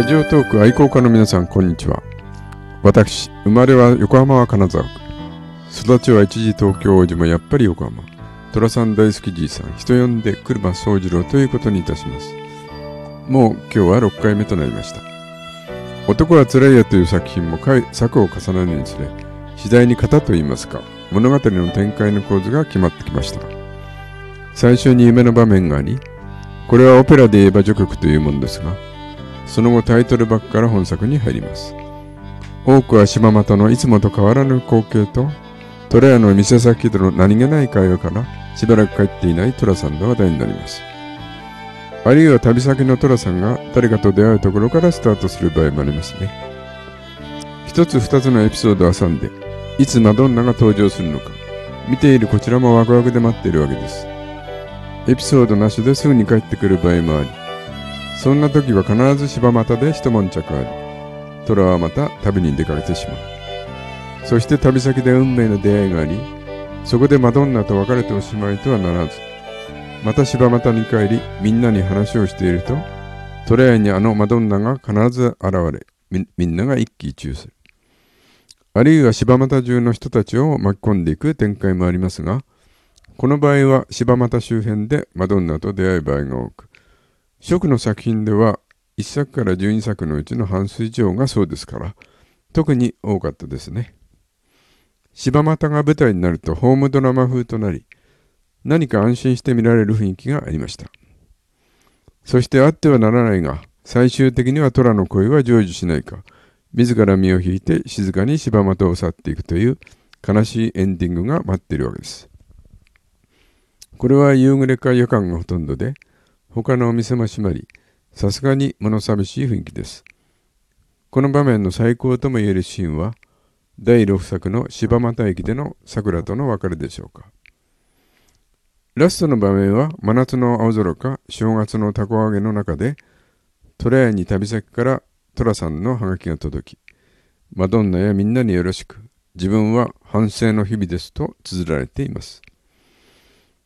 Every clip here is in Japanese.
ラジオトーク愛好家の皆さん、こんにちは。私、生まれは横浜は金沢区。育ちは一時東京王子もやっぱり横浜。寅さん大好きじいさん、人呼んで車宗次郎ということにいたします。もう今日は6回目となりました。男はつらいよという作品も作を重ねるにつれ、次第に型といいますか、物語の展開の構図が決まってきました。最初に夢の場面があり、これはオペラで言えば序曲というものですが、その後タイトルバックから本作に入ります。多くは島又のいつもと変わらぬ光景と、虎屋の店先での何気ない会話からしばらく帰っていない虎さんの話題になります。あるいは旅先の虎さんが誰かと出会うところからスタートする場合もありますね。一つ二つのエピソードを挟んで、いつマドンナが登場するのか、見ているこちらもワクワクで待っているわけです。エピソードなしですぐに帰ってくる場合もあり、そんな時は必ず柴又で一悶着あり、虎はまた旅に出かけてしまう。そして旅先で運命の出会いがあり、そこでマドンナと別れておしまいとはならず、また柴又に帰り、みんなに話をしていると、虎屋にあのマドンナが必ず現れみ、みんなが一喜一憂する。あるいは柴又中の人たちを巻き込んでいく展開もありますが、この場合は柴又周辺でマドンナと出会う場合が多く、初の作品では1作から12作のうちの半数以上がそうですから、特に多かったですね。柴又が舞台になるとホームドラマ風となり、何か安心して見られる雰囲気がありました。そしてあってはならないが、最終的には虎の声は成就しないか、自ら身を引いて静かに柴又を去っていくという悲しいエンディングが待っているわけです。これは夕暮れか夜間がほとんどで、他のお店も閉まり、さすがに物寂しい雰囲気です。この場面の最高とも言えるシーンは、第6作の柴又駅での桜との別れでしょうか。ラストの場面は真夏の青空か正月の凧揚げの中で、虎屋に旅先から寅さんのハガキが届き、マドンナやみんなによろしく、自分は反省の日々ですと綴られています。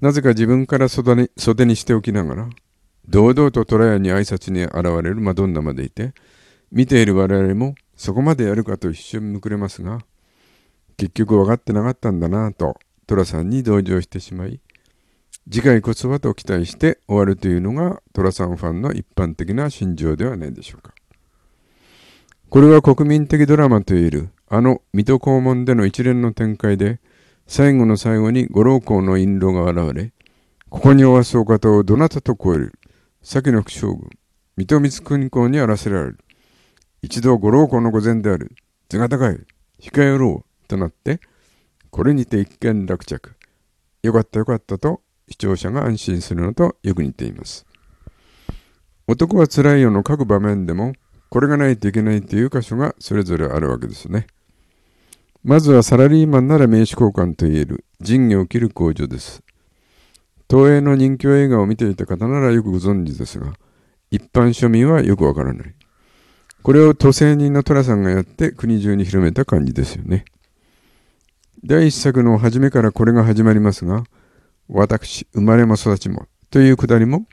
なぜか自分から袖に袖にしておきながら、堂々と虎屋に挨拶に現れるマドンナまでいて、見ている我々もそこまでやるかと一瞬むくれますが、結局分かってなかったんだなぁと寅さんに同情してしまい、次回こそはと期待して終わるというのが寅さんファンの一般的な心情ではないでしょうか。これは国民的ドラマといえるあの水戸黄門での一連の展開で最後の最後に五郎公の印籠が現れ、ここにおわすお方をどなたと超える先の副将軍、水戸光国公にあらせられる。一度五郎公の御前である。図が高い。控えろう。となって、これにて一件落着。よかったよかったと視聴者が安心するのとよく似ています。男は辛いよの各場面でも、これがないといけないという箇所がそれぞれあるわけですね。まずはサラリーマンなら名刺交換といえる仁義を切る工場です。東映の人気映画を見ていた方ならよくご存知ですが、一般庶民はよくわからない。これを都政人の寅さんがやって国中に広めた感じですよね。第一作の初めからこれが始まりますが、私、生まれも育ちもというくだりも、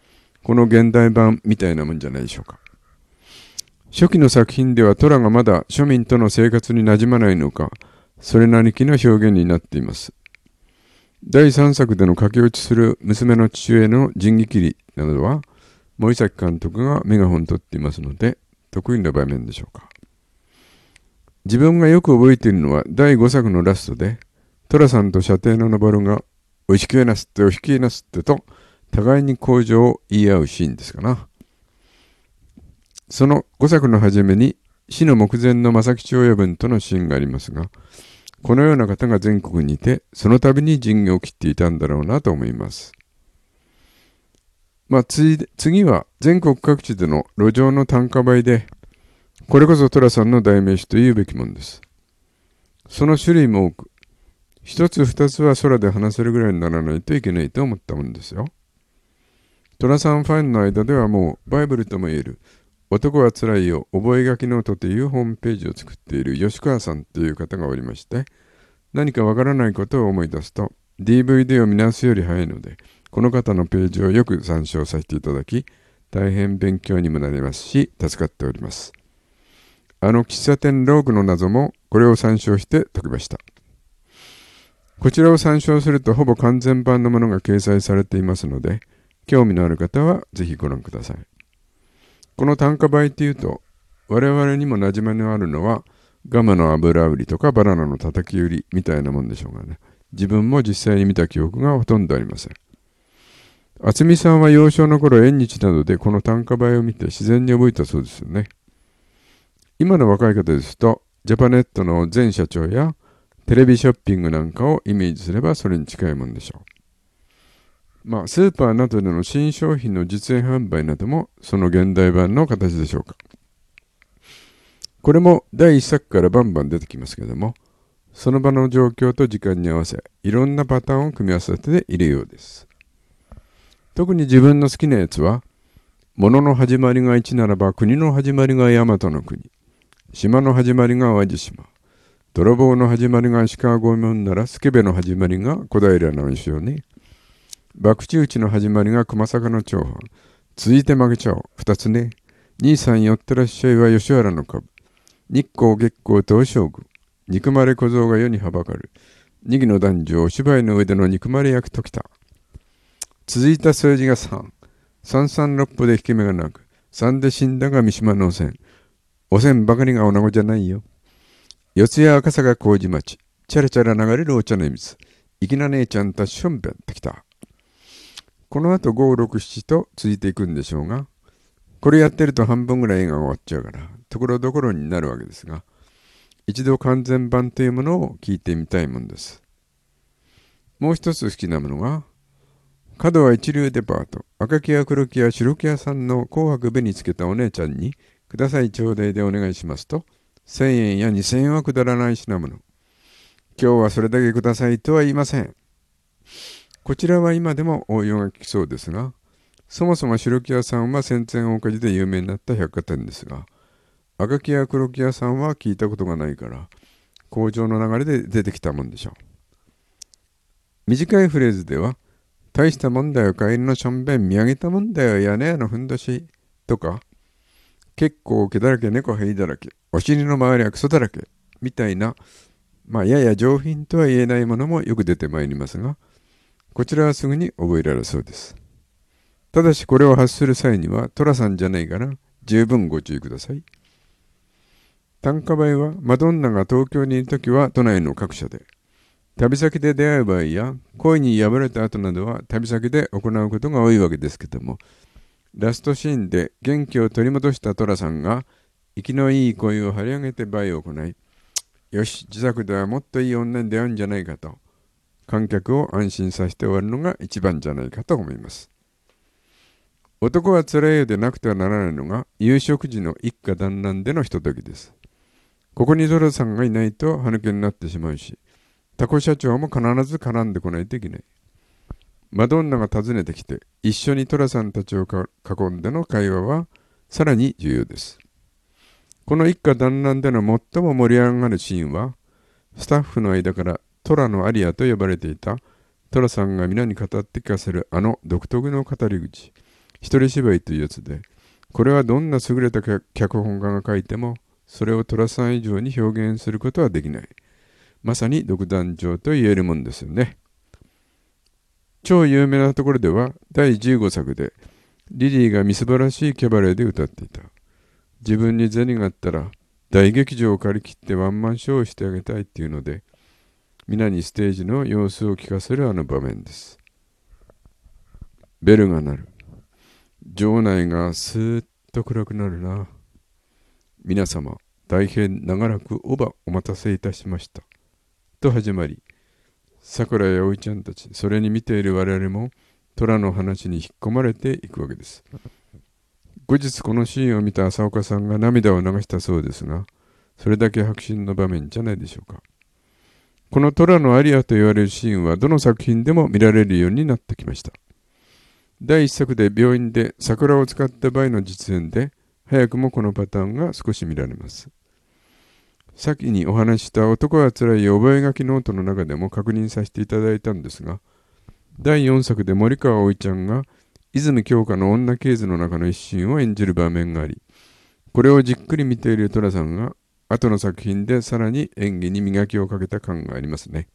この現代版みたいなもんじゃないでしょうか。初期の作品では虎がまだ庶民との生活に馴染まないのか、それなりきの表現になっています。第3作での駆け落ちする娘の父親の仁義切りなどは、森崎監督がメガホン取っていますので、得意な場面でしょうか。自分がよく覚えているのは第5作のラストで、寅さんと射程の登るが、おいしくえなすってお引きえなすってと、互いに向上を言い合うシーンですかな。その5作の初めに、死の目前の正吉親分とのシーンがありますが、このような方が全国にいて、その度に人魚を切っていたんだろうなと思います。まあ、次は全国各地での路上の単価売で、これこそ寅さんの代名詞と言うべきものです。その種類も多く、一つ二つは空で話せるぐらいにならないといけないと思ったものですよ。寅さんファンの間ではもうバイブルとも言える男はつらいよ覚書ノートというホームページを作っている吉川さんという方がおりまして何かわからないことを思い出すと DVD を見直すより早いのでこの方のページをよく参照させていただき大変勉強にもなりますし、助かっております。あの喫茶店ローグの謎もこれを参照して解きました。こちらを参照するとほぼ完全版のものが掲載されていますので、興味のある方はぜひご覧ください。この単価倍っていうと、我々にも馴染みのあるのは、ガマの油売りとかバナナの叩き売りみたいなもんでしょうがね。自分も実際に見た記憶がほとんどありません。渥美さんは幼少の頃縁日などでこの単価倍を見て自然に覚えたそうですよね。今の若い方ですと、ジャパネットの前社長やテレビショッピングなんかをイメージすればそれに近いもんでしょう。まあ、スーパーなどでの新商品の実演販売などもその現代版の形でしょうか。これも第1作からバンバン出てきますけども、その場の状況と時間に合わせ、いろんなパターンを組み合わせているようです。特に自分の好きなやつは、物の始まりが1ならば国の始まりが大和の国、島の始まりが淡路島、泥棒の始まりが石川五門ならスケベの始まりが小平なんでしょうね。博打打ちの始まりが熊坂の長藩、続いて負けちゃおう、二つね。兄さん寄ってらっしゃいは吉原の株、日光月光東照宮、憎まれ小僧が世にはばかる。二義の男女、お芝居の上での憎まれ役ときた。続いた数字が3。三三六歩で引け目がなく、三で死んだが三島のおせん。おせんばかりがおなごじゃないよ。四谷赤坂麹町、チャラチャラ流れるお茶の水。粋な姉ちゃんたちしょんべんってきた。この後5、6、7と続いていくんでしょうが、これやってると半分ぐらい映画が終わっちゃうから、ところどころになるわけですが、一度完全版というものを聞いてみたいもんです。もう一つ好きなものが、角は一流デパート、赤木屋黒木屋白木屋さんの紅白紅つけたお姉ちゃんに、ください頂戴でお願いしますと、1000円や2000円はくだらない品物。今日はそれだけくださいとは言いません。こちらは今でも応用が効きそうですが、そもそも白木屋さんは戦前大火事で有名になった百貨店ですが、赤木屋黒木屋さんは聞いたことがないから、工場の流れで出てきたもんでしょう。短いフレーズでは、大したもんだよ、帰りのしょんべん見上げたもんだよ、屋根のふんどし、とか、結構毛だらけ、猫へいだらけ、お尻の周りはクソだらけ、みたいな、まあ、やや上品とは言えないものもよく出てまいりますが、こちらはすぐに覚えられそうです。ただしこれを発する際には、寅さんじゃないから、十分ご注意ください。単価倍はマドンナが東京にいるときは都内の各社で、旅先で出会う場合や恋に破れた後などは旅先で行うことが多いわけですけども、ラストシーンで元気を取り戻した寅さんが、生きのいい声を張り上げて倍を行い、よし、自作ではもっといい女に出会うんじゃないかと、観客を安心させて終わるのが一番じゃないかと思います。男は辛いようでなくてはならないのが、夕食時の一家団らんでのひとときです。ここにゾロさんがいないと歯抜けになってしまうし、タコ社長も必ず絡んでこないといけない。マドンナが訪ねてきて、一緒にトラさんたちを囲んでの会話はさらに重要です。この一家団らんでの最も盛り上がるシーンは、スタッフの間からトラのアリアと呼ばれていたトラさんが皆に語って聞かせるあの独特の語り口、一人芝居というやつで、これはどんな優れた脚本家が書いてもそれを寅さん以上に表現することはできない。まさに独壇場と言えるもんですよね。超有名なところでは第15作でリリーがみすばらしいキャバレーで歌っていた。自分に銭があったら大劇場を借り切ってワンマンショーをしてあげたいっていうので皆にステージの様子を聞かせるあの場面です。ベルが鳴る。場内がスーッと暗くなるな。皆様、大変長らくおばお待たせいたしました。と始まり、桜やおいちゃんたち、それに見ている我々も、虎の話に引っ込まれていくわけです。後日このシーンを見た浅丘さんが涙を流したそうですが、それだけ迫真の場面じゃないでしょうか。この寅のアリアと言われるシーンはどの作品でも見られるようになってきました。第1作で病院でさくらを使った場合の実演で、早くもこのパターンが少し見られます。先にお話しした男はつらい覚書ノートの中でも確認させていただいたんですが、第4作で森川葵ちゃんが泉鏡花の女系図の中の一心を演じる場面があり、これをじっくり見ている寅さんが、後の作品でさらに演技に磨きをかけた感がありますね。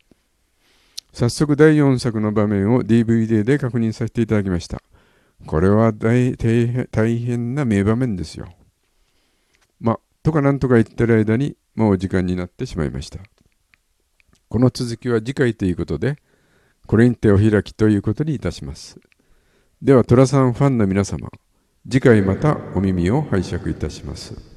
早速第4作の場面を DVD で確認させていただきました。これは大大変な名場面ですよ。まあ、とかなんとか言ってる間にもう時間になってしまいました。この続きは次回ということで、これにてお開きということにいたします。では、寅さんファンの皆様、次回またお耳を拝借いたします。